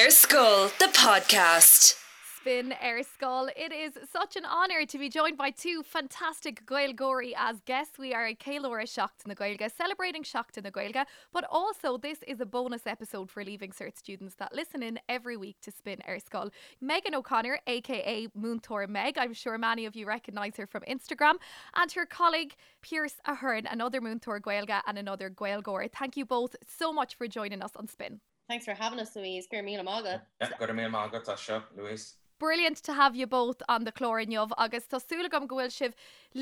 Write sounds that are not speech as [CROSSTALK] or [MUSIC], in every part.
Ar Scoil, the podcast. Spin Ar Scoil. It is such an honour to be joined by two fantastic Gaelgori as guests. We are a Kaylora Shocked in the Gaelga, celebrating Shocked in the Gaelga, but also this is a bonus episode for Leaving Cert students that listen in every week to Spin Ar Scoil. Megan O'Connor, aka Múinteoir Meg, I'm sure many of you recognise her from Instagram, and her colleague Pearse Ahern, another Moontor Gaelga and another Gaelgor. Thank you both so much for joining us on Spin. Thanks for having us, Louise. Gur mí mága. Yeah, go mí Tasha, Louise. brilliant to have you both on the chlórinmh agus tásúlagam gohfuil sibh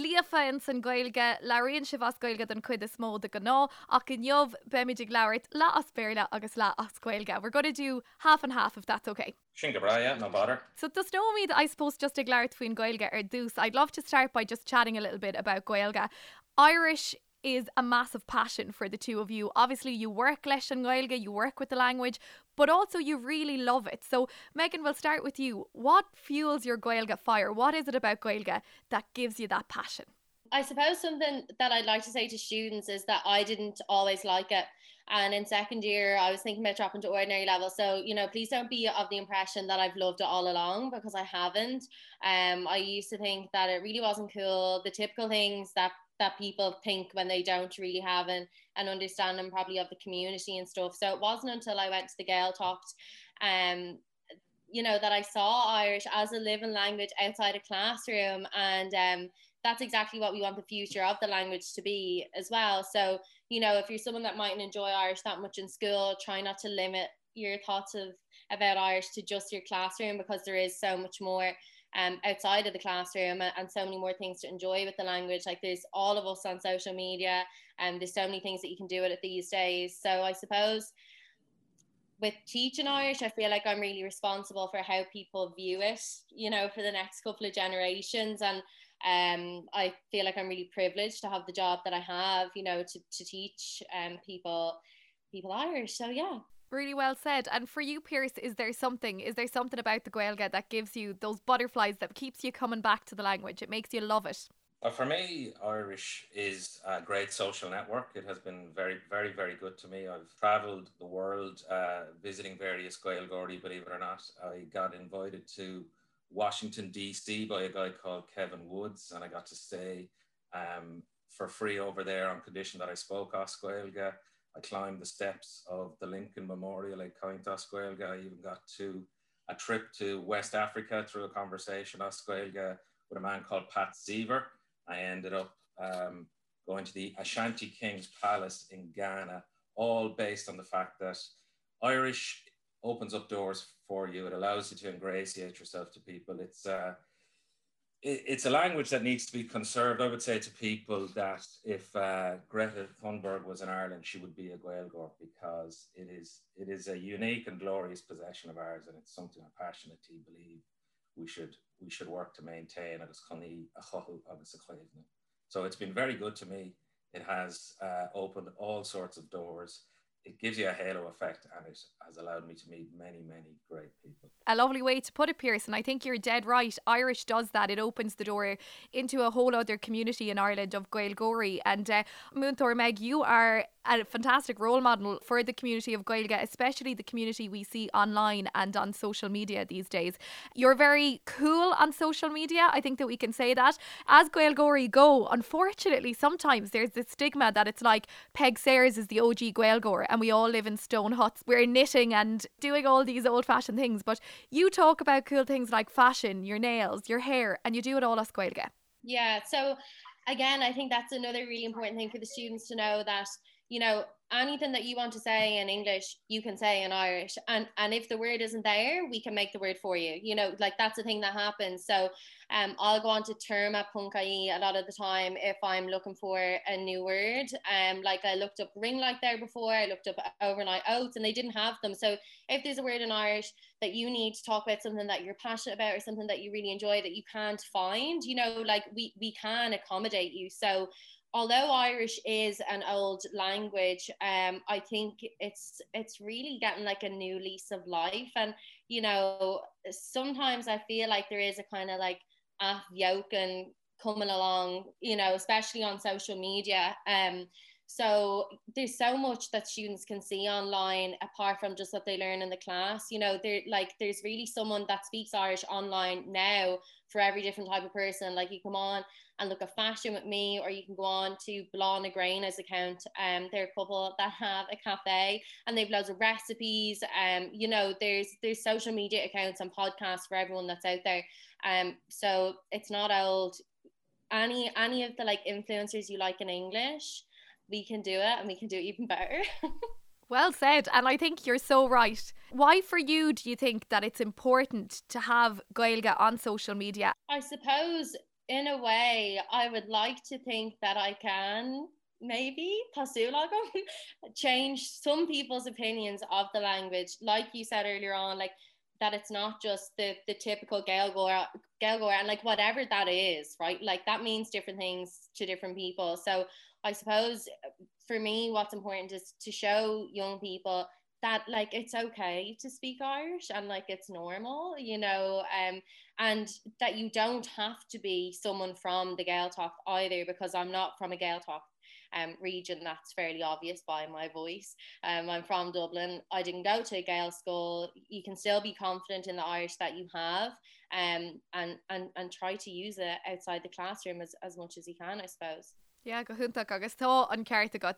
líafein san gailge leíonn si as gailge an chuid is mó de gná ach in jobh bemidig leirt le as béle agus le ascuilge. We're going to do half and half if that's okay. Sin go bra, no bother. So does no me I suppose just a glare twin Gailga or deuce. I'd love to start by just chatting a little bit about Gailga. Irish is a massive passion for the two of you. Obviously, you work Lesh and Gaelga, you work with the language, but also you really love it. So, Megan, we'll start with you. What fuels your Gaelga fire? What is it about Gaelga that gives you that passion? I suppose something that I'd like to say to students is that I didn't always like it. And in second year, I was thinking about dropping to ordinary level. So, you know, please don't be of the impression that I've loved it all along because I haven't. Um, I used to think that it really wasn't cool. The typical things that that people think when they don't really have an, an understanding probably of the community and stuff. So it wasn't until I went to the Gaeltacht um you know that I saw Irish as a living language outside a classroom and um that's exactly what we want the future of the language to be as well. So, you know, if you're someone that mightn't enjoy Irish that much in school, try not to limit your thoughts of about Irish to just your classroom because there is so much more um, outside of the classroom and so many more things to enjoy with the language. Like there's all of us on social media and there's so many things that you can do with it these days. So I suppose with teaching Irish, I feel like I'm really responsible for how people view it, you know, for the next couple of generations. And um, I feel like I'm really privileged to have the job that I have, you know, to, to teach um, people people Irish. So yeah. Really well said. And for you, Pearse, is there something? Is there something about the Gaelga that gives you those butterflies that keeps you coming back to the language? It makes you love it. Uh, for me, Irish is a great social network. It has been very, very, very good to me. I've travelled the world uh, visiting various Gaelgordy, believe it or not. I got invited to Washington, D.C. by a guy called Kevin Woods, and I got to stay um, for free over there on condition that I spoke Oscoilga. I climbed the steps of the Lincoln Memorial at Cointasquelga. I even got to a trip to West Africa through a conversation Osquelga with a man called Pat Seaver. I ended up um, going to the Ashanti King's Palace in Ghana, all based on the fact that Irish opens up doors for you. It allows you to ingratiate yourself to people. It's uh, it's a language that needs to be conserved. I would say to people that if uh, Greta Thunberg was in Ireland, she would be a Gaelgor because it is it is a unique and glorious possession of ours, and it's something I'm passionately believe we should we should work to maintain. So it's been very good to me. It has uh, opened all sorts of doors it gives you a halo effect and it has allowed me to meet many many great people. A lovely way to put it Pearson I think you're dead right. Irish does that. It opens the door into a whole other community in Ireland of Gaelgori and uh, Múinteoir Meg you are a fantastic role model for the community of Gaelga, especially the community we see online and on social media these days. You're very cool on social media. I think that we can say that. As Gaelgori go, unfortunately, sometimes there's this stigma that it's like Peig Sayers is the OG Gaelgor and we all live in stone huts. We're knitting and doing all these old fashioned things. But you talk about cool things like fashion, your nails, your hair, and you do it all as Gaelga. Yeah. So again, I think that's another really important thing for the students to know that you know anything that you want to say in english you can say in irish. And and if the word isn't there we can make the word for you you know like that's the thing that happens. So um i'll go on to term at punkai a lot of the time if i'm looking for a new word. Um like i looked up ring light there before i looked up overnight oats and they didn't have them. So if there's a word in irish that you need to talk about something that you're passionate about or something that you really enjoy that you can't find you know like we we can accommodate you. So although Irish is an old language, um, I think it's it's really getting like a new lease of life. And you know, sometimes I feel like there is a kind of like ah yoke and coming along, you know, especially on social media. Um, so there's so much that students can see online apart from just what they learn in the class you know they're like there's really someone that speaks irish online now for every different type of person. Like you come on and look at fashion with me or you can go on to Blah Nagraina's account um there are a couple that have a cafe and they've loads of recipes um you know there's there's social media accounts and podcasts for everyone that's out there. Um so it's not old. Any any of the like influencers you like in English we can do it and we can do it even better [LAUGHS] Well said. And I think you're so right. Why, for you, do you think that it's important to have Gaelga on social media? I suppose in a way, I would like to think that I can maybe [LAUGHS] change some people's opinions of the language. Like you said earlier on, like that it's not just the the typical Gaelgore, Gaelgore, and like whatever that is, right? Like that means different things to different people. So I suppose for me, what's important is to show young people that like it's okay to speak Irish and like it's normal, you know, um, and that you don't have to be someone from the Gaeltacht either, because I'm not from a Gaeltacht um, region. That's fairly obvious by my voice. Um, I'm from Dublin. I didn't go to a Gael school. You can still be confident in the Irish that you have, um, and and and try to use it outside the classroom as as much as you can, I suppose. Yeah, go huntaach agus tá an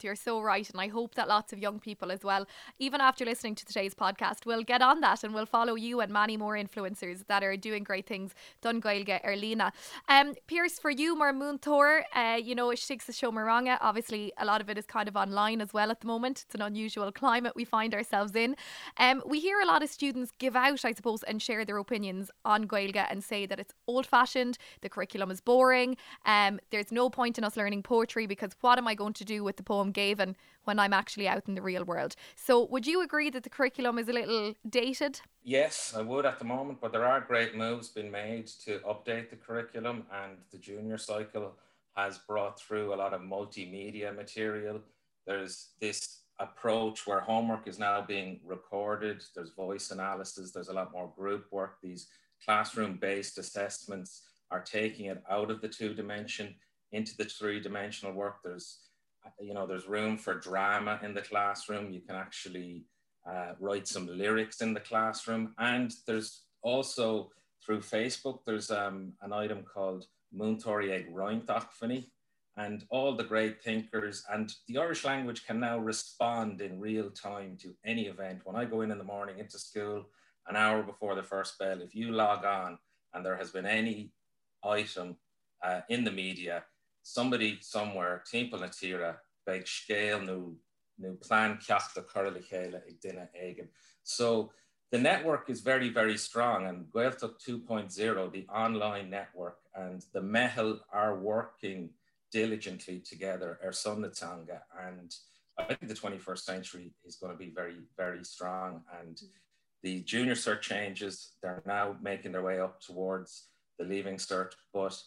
you're so right and I hope that lots of young people as well even after listening to today's podcast will get on that and will follow you and many more influencers that are doing great things. Done gailge Erlina. Um Pearse for you mar moon tour uh you know it takes the show maranga obviously a lot of it is kind of online as well at the moment. It's an unusual climate we find ourselves in. Um we hear a lot of students give out I suppose and share their opinions on gailge and say that it's old-fashioned the curriculum is boring um there's no point in us learning poetry because what am I going to do with the poem Gavin when I'm actually out in the real world? So, would you agree that the curriculum is a little dated? Yes, I would at the moment, but there are great moves being made to update the curriculum, and the junior cycle has brought through a lot of multimedia material. There's this approach where homework is now being recorded, there's voice analysis, there's a lot more group work, these classroom based assessments are taking it out of the two dimension into the three dimensional work. There's, you know, there's room for drama in the classroom. You can actually uh, write some lyrics in the classroom. And there's also through Facebook, there's um, an item called Moontori Egg Rointachfany. And all the great thinkers and the Irish language can now respond in real time to any event. When I go in in the morning into school, an hour before the first bell, if you log on and there has been any item uh, in the media somebody somewhere na tira beag scale no no plan ceach a chola chéile. So the network is very, very strong and Gaeltacht 2.0, the online network and the Mehel are working diligently together, Er Sunnatanga and I think the 21st century is going to be very, very strong and the junior cert changes, they're now making their way up towards the leaving cert, but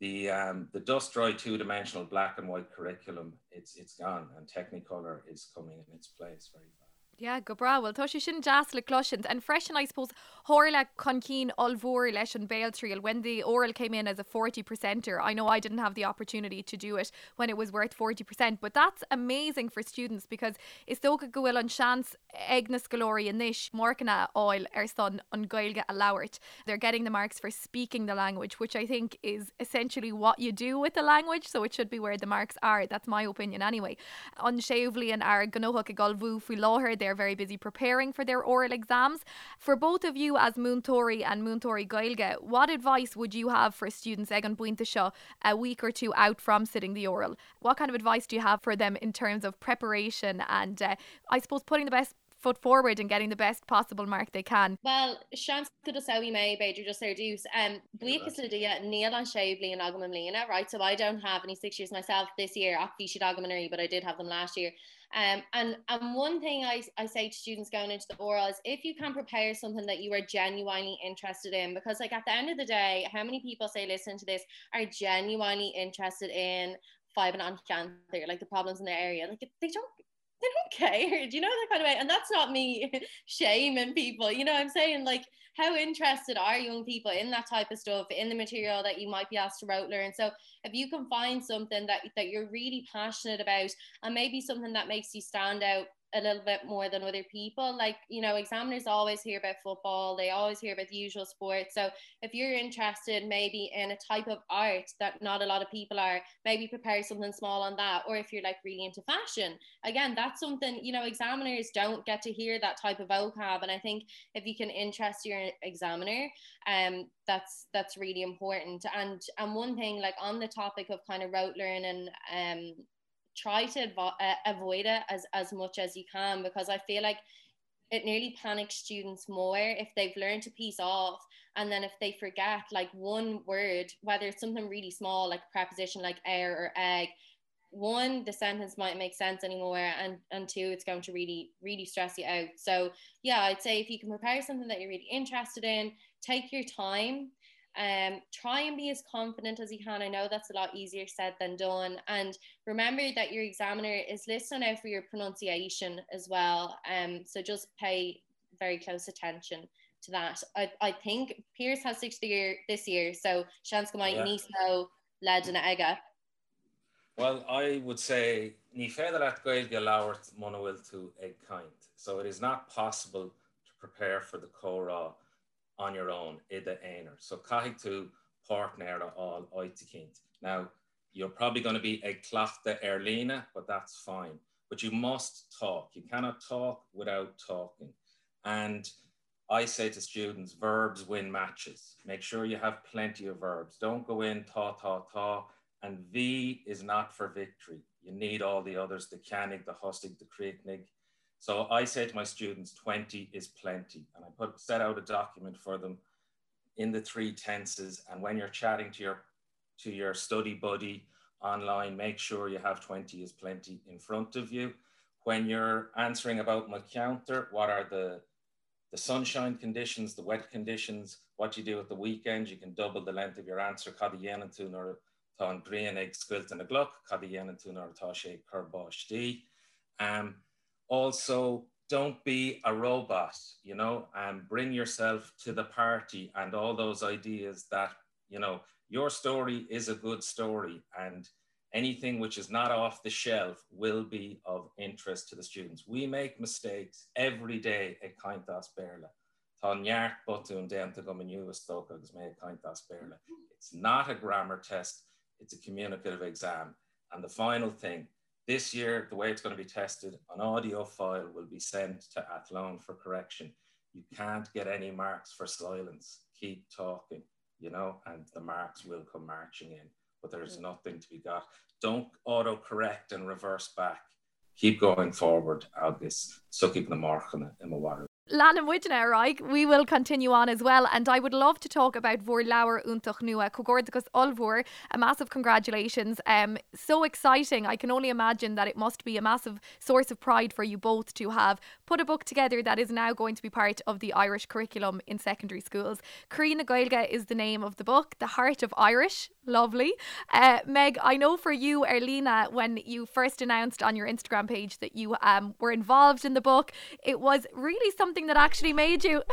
the um, the dust dry two dimensional black and white curriculum it's it's gone and Technicolor is coming in its place very fast. Yeah, go bra. Well tá sin jazz le and freshen I suppose hor le con cín olvór leis an Baletrial when the oral came in as a 40 percenter I know I didn't have the opportunity to do it when it was worth 40 percent. But that's amazing for students because is so go gohfuil an chance agnas galori in nish markna oil ar son an gailge lauert they're getting the marks for speaking the language which I think is essentially what you do with the language. So it should be where the marks are. That's my opinion anyway. An sévlian ar ganoha a fi láher they're very busy preparing for their oral exams. For both of you as Moontori and Moontori Gailge, what advice would you have for students Egan Buintashaw a week or two out from sitting the oral? What kind of advice do you have for them in terms of preparation and uh, I suppose putting the best foot forward and getting the best possible mark they can. Well sean go a saoí mé beidir just ar dús um, buchas le dia níl an sé blion agam lína right so I don't have any six years myself this year ach fi agamanary but I did have them last year um, and and one thing I, I say to students going into the oral is if you can prepare something that you are genuinely interested in because like at the end of the day how many people say listen to this are genuinely interested in five and cancer like the problems in the area. Like they don't they don't care. Do you know that kind of way? And that's not me [LAUGHS] shaming people. You know, I'm saying like how interested are young people in that type of stuff, in the material that you might be asked to rote learn. So if you can find something that, that you're really passionate about and maybe something that makes you stand out a little bit more than other people. Like, you know, examiners always hear about football, they always hear about the usual sports. So if you're interested maybe in a type of art that not a lot of people are, maybe prepare something small on that. Or if you're like really into fashion, again, that's something, you know, examiners don't get to hear that type of vocab. And I think if you can interest your examiner, um, that's that's really important. And and one thing like on the topic of kind of rote learning um try to avo- uh, avoid it as as much as you can because I feel like it nearly panics students more if they've learned to piece off and then if they forget like one word whether it's something really small like a preposition like air or egg one the sentence might make sense anymore and and two it's going to really really stress you out. So yeah i'd say if you can prepare something that you're really interested in take your time um, try and be as confident as you can. I know that's a lot easier said than done. And remember that your examiner is listening out for your pronunciation as well. Um, so just pay very close attention to that. I, I think Pearse has sixth year this year, so go yeah. níos led in ega. Well, I would say ní féidir at goilge lauert monoil to ag kind. So it is not possible to prepare for the Korah on your own ide einer. So cai tú partner all oitikint. Now, you're probably going to be a clafta erlina, but that's fine. But you must talk. You cannot talk without talking. And I say to students, verbs win matches. Make sure you have plenty of verbs. Don't go in ta, ta, ta. And V is not for victory. You need all the others, the canig, the hostig, the creeknig, so I say to my students, 20 is plenty. And I put set out a document for them in the three tenses. And when you're chatting to your to your study buddy online, make sure you have 20 is plenty in front of you. When you're answering about my counter, what are the the sunshine conditions, the wet conditions, what you do at the weekend, you can double the length of your answer. Um, also don't be a robot you know and bring yourself to the party and all those ideas that you know your story is a good story and anything which is not off the shelf will be of interest to the students. We make mistakes every day at Kaintas Berla. It's not a grammar test it's a communicative exam. And the final thing this year, the way it's going to be tested, an audio file will be sent to Athlone for correction. You can't get any marks for silence. Keep talking, you know, and the marks will come marching in, but there's mm. nothing to be got. Don't auto correct and reverse back. Keep going forward, August. So keep the mark in the water. Lanam Widna, right? We will continue on as well. And I would love to talk about Vor Lauer Untach Nua, Cogordagus Olvor. A massive congratulations. Um, so exciting. I can only imagine that it must be a massive source of pride for you both to have put a book together that is now going to be part of the Irish curriculum in secondary schools. Croí na Gaeilge is the name of the book, The Heart of Irish. Lovely. Uh, Meg, I know for you, Erlina, when you first announced on your Instagram page that you um, were involved in the book, it was really something something that actually made you. [LAUGHS]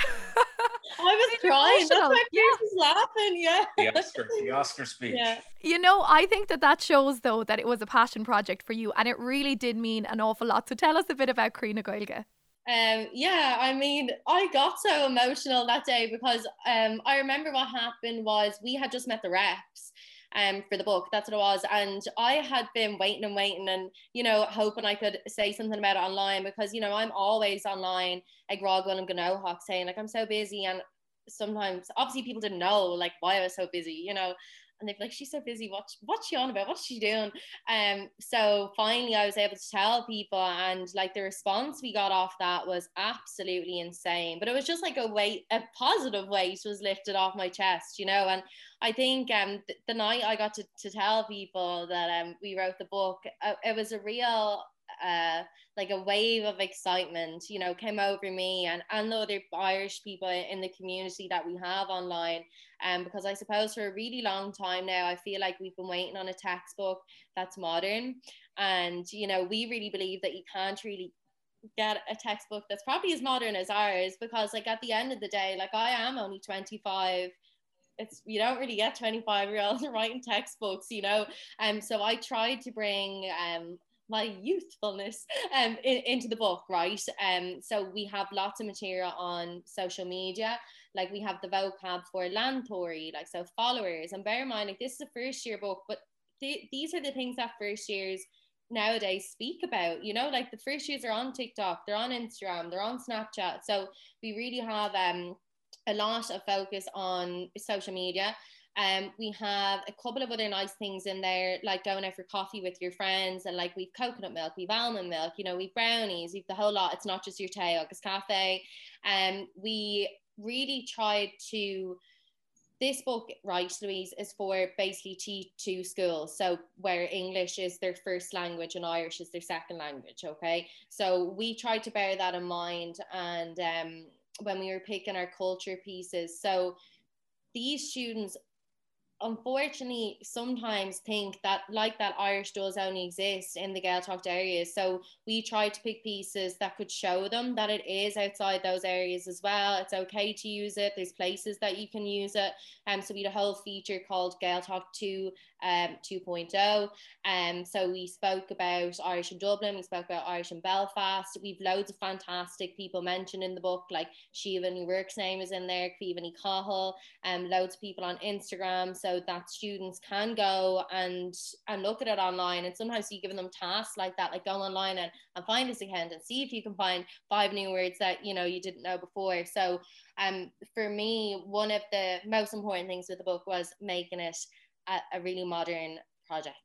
I was crying. That's why yeah. was laughing. Yeah. The Oscar, the Oscar speech. Yeah. You know, I think that that shows though that it was a passion project for you, and it really did mean an awful lot. So tell us a bit about Croí na Gaeilge. Um, yeah, I mean, I got so emotional that day because um, I remember what happened was we had just met the reps um, for the book. That's what it was. And I had been waiting and waiting and, you know, hoping I could say something about it online because, you know, I'm always online at Grogwell and Ganohawk saying like, I'm so busy. And sometimes obviously people didn't know like why I was so busy, you know, and they'd be like, she's so busy. What, what's she on about? What's she doing? Um, so finally I was able to tell people and like the response we got off that was absolutely insane. But it was just like a weight, a positive weight was lifted off my chest, you know. And I think um th- the night I got to, to tell people that um we wrote the book, uh, it was a real uh, like a wave of excitement, you know, came over me and, and the other Irish people in the community that we have online. Um, because I suppose for a really long time now, I feel like we've been waiting on a textbook that's modern. And, you know, we really believe that you can't really get a textbook that's probably as modern as ours because like at the end of the day like i am only 25 it's you don't really get 25 year olds [LAUGHS] writing textbooks you know um so i tried to bring um my youthfulness um in, into the book right? Um so we have lots of material on social media. Like we have the vocab for landtory like so followers. And bear in mind like this is a first year book but th- these are the things that first years nowadays speak about you know? Like the first years are on tiktok they're on instagram they're on snapchat. So we really have um a lot of focus on social media um, we have a couple of other nice things in there, like going out for coffee with your friends, and like we've coconut milk, we've almond milk, you know, we've brownies, we've the whole lot. It's not just your Té Agus Cafe. Um, we really tried to this book, right, Louise, is for basically T2 schools. So where English is their first language and Irish is their second language. Okay. So we tried to bear that in mind and um when we were picking our culture pieces. So these students unfortunately sometimes think that like that Irish does only exist in the Gaeltacht areas. So we tried to pick pieces that could show them that it is outside those areas as well. It's okay to use it. There's places that you can use it. Um, so we had a whole feature called Gaeltacht 2 um, 2.0. Um, so we spoke about Irish in Dublin, we spoke about Irish in Belfast. We've loads of fantastic people mentioned in the book, like Shiva New Work's name is in there, Kvivani Cahill, and um, loads of people on Instagram, so that students can go and and look at it online. And sometimes you give them tasks like that, like go online and, and find this account and see if you can find five new words that you know you didn't know before. So um for me, one of the most important things with the book was making it a, a really modern project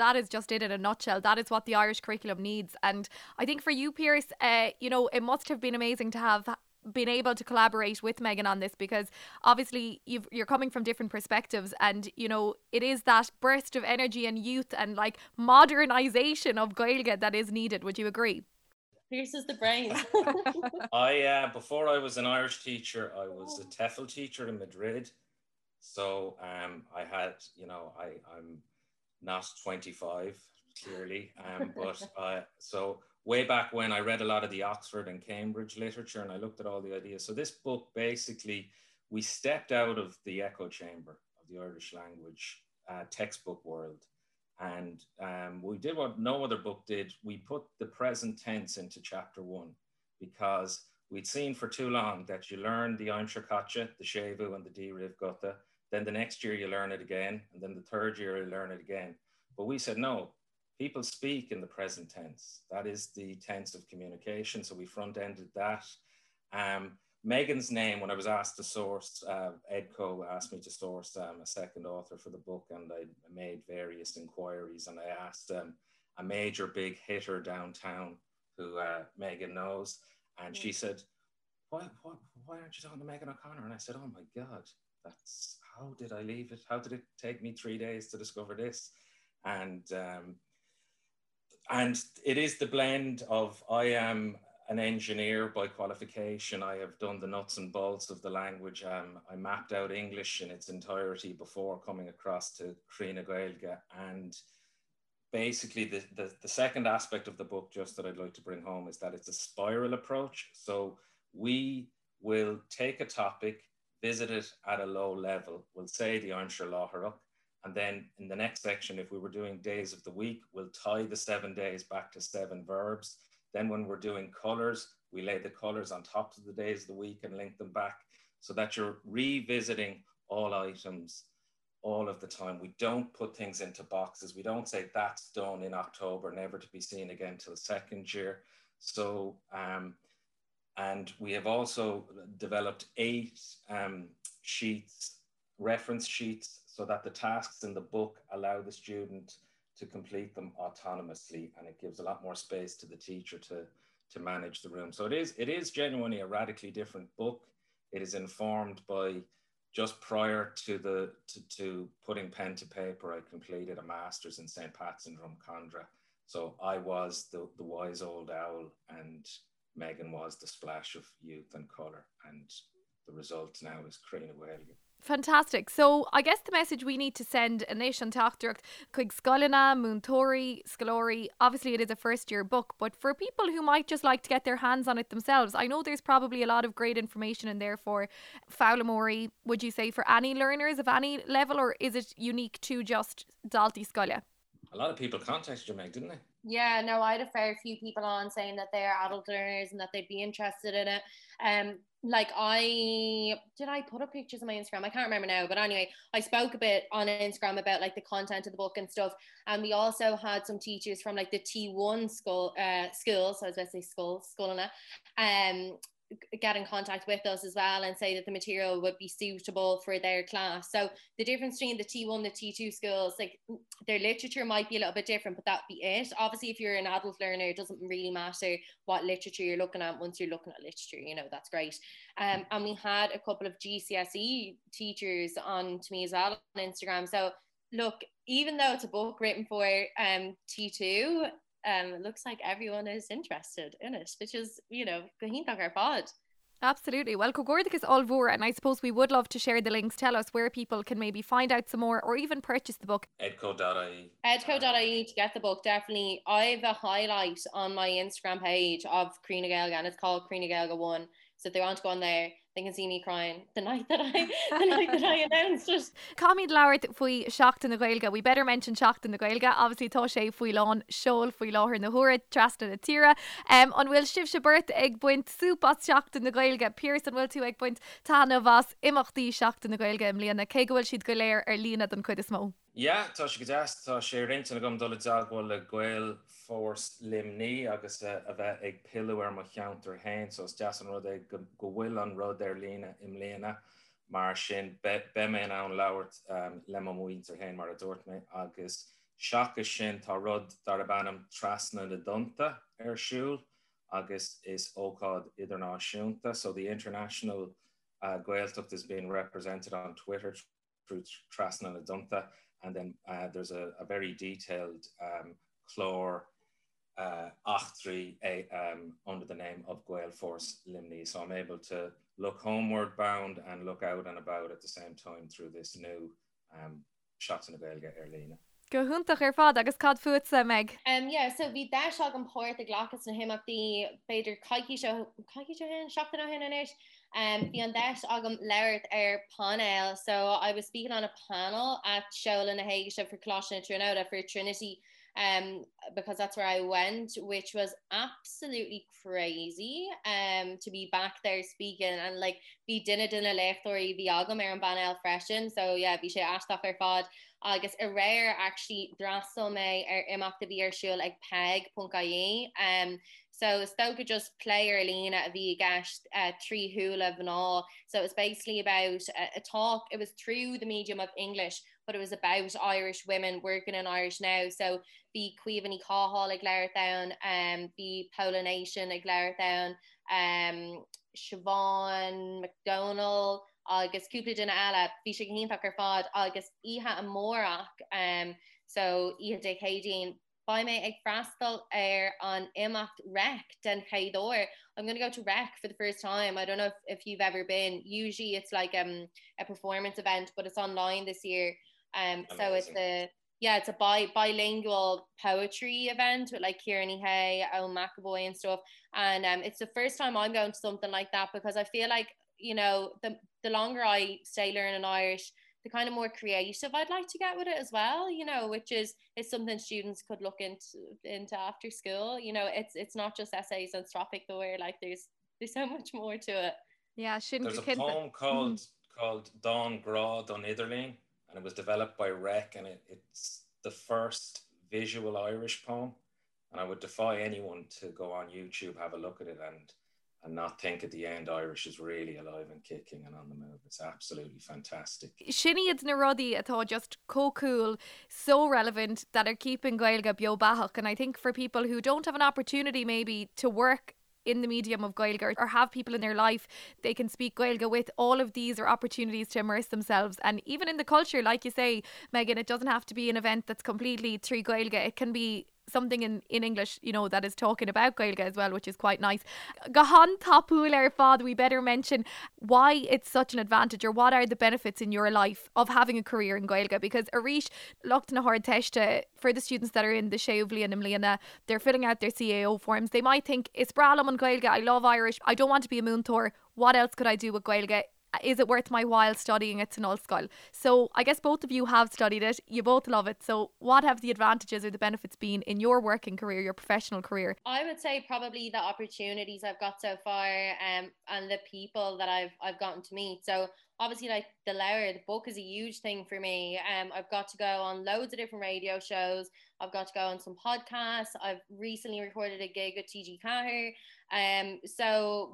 that is just it in a nutshell. That is what the Irish curriculum needs. And I think for you, Pearse, uh, you know, it must have been amazing to have been able to collaborate with Megan on this because obviously you are coming from different perspectives and you know it is that burst of energy and youth and like modernization of Gaeilge that is needed. Would you agree? Pearse is the brain. [LAUGHS] I uh, before I was an Irish teacher, I was a TEFL teacher in Madrid so um, I had, you know, I, I'm not 25 clearly, um, but uh, so way back when I read a lot of the Oxford and Cambridge literature and I looked at all the ideas. So this book basically, we stepped out of the echo chamber of the Irish language uh, textbook world. And um, we did what no other book did. We put the present tense into chapter one because we'd seen for too long that you learn the Caite, the Shevu, and the Deriv Gutta, then the next year you learn it again, and then the third year you learn it again. But we said, no, people speak in the present tense. That is the tense of communication. So we front ended that. Um, Megan's name, when I was asked to source, uh, Edco asked me to source um, a second author for the book, and I made various inquiries. And I asked um, a major big hitter downtown who uh, Megan knows, and she said, why, why, why aren't you talking to Megan O'Connor? And I said, oh my God, that's how did I leave it? How did it take me three days to discover this? And um, and it is the blend of I am an engineer by qualification. I have done the nuts and bolts of the language. Um, I mapped out English in its entirety before coming across to Croí na Gaeilge. And basically, the, the, the second aspect of the book, just that I'd like to bring home, is that it's a spiral approach. So we will take a topic visit it at a low level. We'll say the Aimsir Láithreach. And then in the next section, if we were doing days of the week, we'll tie the seven days back to seven verbs. Then when we're doing colors, we lay the colors on top of the days of the week and link them back so that you're revisiting all items all of the time. We don't put things into boxes. We don't say that's done in October, never to be seen again till second year. So um, and we have also developed eight um, sheets, reference sheets, so that the tasks in the book allow the student to complete them autonomously. And it gives a lot more space to the teacher to, to manage the room. So it is, it is genuinely a radically different book. It is informed by just prior to the to, to putting pen to paper, I completed a master's in St. Pat's in Drumcondra. So I was the, the wise old owl, and Megan was the splash of youth and colour. And the result now is Croí na Gaeilge. Fantastic. So I guess the message we need to send a nation tachtrucht chuig scolina, Moontori, Scalori. Obviously it is a first year book, but for people who might just like to get their hands on it themselves, I know there's probably a lot of great information in there for Fowlamori, would you say for any learners of any level or is it unique to just Dalty Scolia? A lot of people contacted you, Meg, didn't they? Yeah, no, I had a fair few people on saying that they're adult learners and that they'd be interested in it. Um, like I did I put up pictures on my Instagram? I can't remember now, but anyway, I spoke a bit on Instagram about like the content of the book and stuff. And we also had some teachers from like the T1 school uh schools, so I was going to say school, school um get in contact with us as well and say that the material would be suitable for their class. So the difference between the T1, the T2 schools, like their literature might be a little bit different, but that'd be it. Obviously, if you're an adult learner, it doesn't really matter what literature you're looking at once you're looking at literature, you know, that's great. Um, and we had a couple of GCSE teachers on to me as well on Instagram. So look, even though it's a book written for um, T2, um, it looks like everyone is interested in it, which is, you know, our pod. Absolutely. Well, Cogordicus Olvor, and I suppose we would love to share the links. Tell us where people can maybe find out some more or even purchase the book. Edco.ie. Edco.ie to get the book, definitely. I have a highlight on my Instagram page of Croí na Gaeilge, and it's called Croí na Gaeilge 1. So if they want to go on there, they can see me crying the night that I [LAUGHS] the night that I announced it. Comid lauert faoi seach in na ghilga. We better mention seach in na ghilga. Obviously tá sé faoi lán seol faoi láthir na thuir trasna na tíra. Um, an bhfuil sib se burt ag buint súpa seach in na ghilga. Piers an bhfuil tú ag buint tána bhas imachtaí seach in na ghilga im líana. Cé gohfuil siad go léir ar lína an chud is mó. Ja, tá se go tá sé réint gom dola daghil le ghil fós limní agus a bheith ag piúar mar cheantar hain, sos deas an rud go bhfuil an rud ar lína im léana mar sin be mé an lauert um, le muointar hain mar a dúirt mé agus seachas sin tá rud dar a bannam trasna na donta arsúl agus is óád idirnáisiúnta, so the international uh, Gaeltucht is being represented on Twitter through Trasna na Dunta. And then uh, there's a, a very detailed um, chlor uh, achtri a, um, under the name of Gael Force Limni. So I'm able to look homeward bound and look out and about at the same time through this new um, shots in a Gaelga Erlina. Go hunntaach ar fád agus cad fuúd sa meid. Um, yeah, so bhí de seach an póir a ghlachas na himachtaí beidir caiici caiici hin seachtain hin inis. Um, bhí an deis agam leirt ar panel, so I was speaking on a panel at Show in a Haige for Colossian Trinota for Trinity um because that's where I went which was absolutely crazy um to be back there speaking and like be dinner dinner left or vi agam ar an banel freshen. So yeah vi sé astach ar fod agus a rare actually drasel me ar imachta vi arsúil like peg.caé um So sto could just play Arlene at the uh, tree hula van all. So it's basically about a, a talk. It was through the medium of English, but it was about Irish women working in Irish now. So the Queeveny Cahall like Laretown, um, the Polar Nation Laretown, um, McDonald, agus cúpla duna eile bhí sé híntaach ar fád agus ihe an mórach um, so chédín Ba me ag frastal ar an imacht rec den chaidor. I'm gonna go to rec for the first time. I don't know if, if you've ever been. Usually it's like um a performance event, but it's online this year. Um Amazing. so it's a yeah, it's a bi bilingual poetry event with like Kieran Hay, Owen McAvoy and stuff. And um it's the first time I'm going to something like that because I feel like, you know, the the longer I stay learning Irish, the kind of more creative I'd like to get with it as well you know which is is something students could look into into after school. You know it's it's not just essays and strophic though where like there's there's so much more to it. Yeah shouldn't there's a poem called mm. called Don Grad on Itherling and it was developed by Rec and it, it's the first visual Irish poem. And I would defy anyone to go on YouTube have a look at it and and not think at the end Irish is really alive and kicking and on the move. It's absolutely fantastic. Sinniad na ruddy atá just co cool, so relevant that are keeping Gaelga bio. And I think for people who don't have an opportunity maybe to work in the medium of Gaelga or have people in their life they can speak Gaelga with all of these are opportunities to immerse themselves and even in the culture like you say Megan it doesn't have to be an event that's completely through Gaelga it can be something in, in English, you know, that is talking about Gaelga as well, which is quite nice. Gahan tapul er fad, we better mention why it's such an advantage or what are the benefits in your life of having a career in Gaelga because Arish locked in a hard test for the students that are in the Sheovli and Imliana, they're filling out their CAO forms. They might think, it's Bralam and Gaelga, I love Irish, I don't want to be a moon tour. What else could I do with Gaelga? Is it worth my while studying it to Nullskull? So I guess both of you have studied it. You both love it. So what have the advantages or the benefits been in your working career, your professional career? I would say probably the opportunities I've got so far, um, and the people that I've I've gotten to meet. So obviously like the Lour, the book is a huge thing for me. Um, I've got to go on loads of different radio shows. I've got to go on some podcasts. I've recently recorded a gig with TG4. Um, so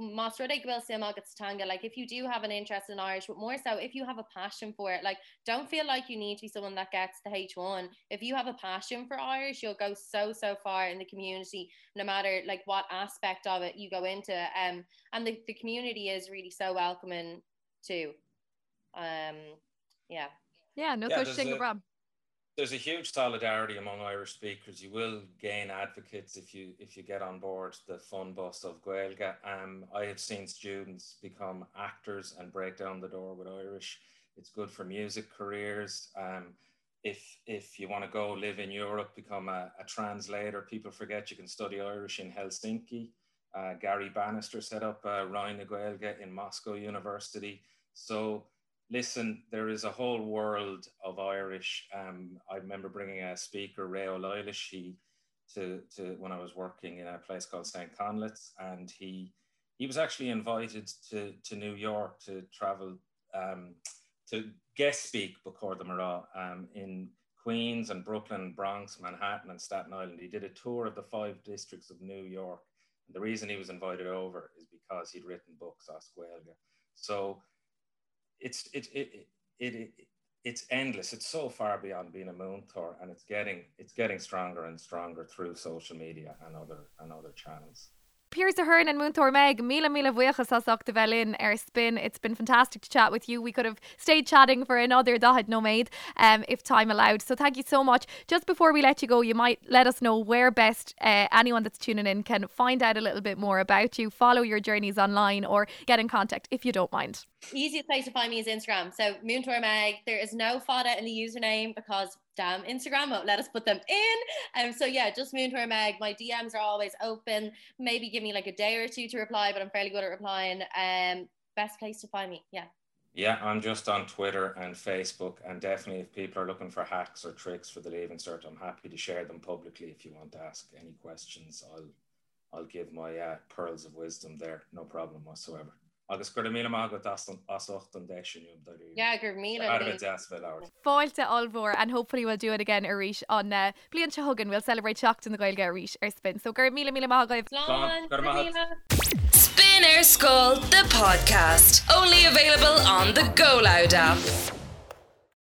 Tanga, like if you do have an interest in Irish, but more so if you have a passion for it, like don't feel like you need to be someone that gets the H1. If you have a passion for Irish, you'll go so so far in the community, no matter like what aspect of it you go into. Um, and the, the community is really so welcoming too. Um, yeah. Yeah, no yeah, question, there's a huge solidarity among Irish speakers. You will gain advocates if you if you get on board the fun bus of Gaelga. Um, I have seen students become actors and break down the door with Irish. It's good for music careers. Um, if if you want to go live in Europe, become a, a translator. People forget you can study Irish in Helsinki. Uh, Gary Bannister set up uh, Rhine Gaelga in Moscow University. So listen, there is a whole world of Irish. Um, I remember bringing a speaker, Ray O'Leilish, he, to, to when I was working in a place called St. Conleth's, and he he was actually invited to, to New York to travel um, to guest speak before the Mara um, in Queens and Brooklyn, Bronx, Manhattan, and Staten Island. He did a tour of the five districts of New York. And the reason he was invited over is because he'd written books on So it's it, it it, it, it's endless. It's so far beyond being a moon tour, and it's getting it's getting stronger and stronger through social media and other and other channels. Pearse Ahern and Múinteoir Meg, Mila Mila Vuechas as Velin air spin. It's been fantastic to chat with you. We could have stayed chatting for another Dahad No Made um, if time allowed. So thank you so much. Just before we let you go, you might let us know where best uh, anyone that's tuning in can find out a little bit more about you, follow your journeys online, or get in contact if you don't mind. Easiest place to find me is Instagram. So Múinteoir Meg. There is no fodder in the username because damn Instagram won't let us put them in. Um, so yeah, just Múinteoir Meg. My DMs are always open. Maybe give me like a day or two to reply, but I'm fairly good at replying. Um, best place to find me. Yeah. Yeah, I'm just on Twitter and Facebook, and definitely if people are looking for hacks or tricks for the Leaving Cert, I'm happy to share them publicly. If you want to ask any questions, I'll I'll give my uh, pearls of wisdom there, no problem whatsoever. Agus gur mí agat asocht an deisiú Ja gur mí Fáilte allhór an hopefully will do it again a ríis an uh, blion se hagan will celebrate seach in the goil ríis ar spin so gur mí mí Spin Ar Scoil the podcast only available on the GoLoud app.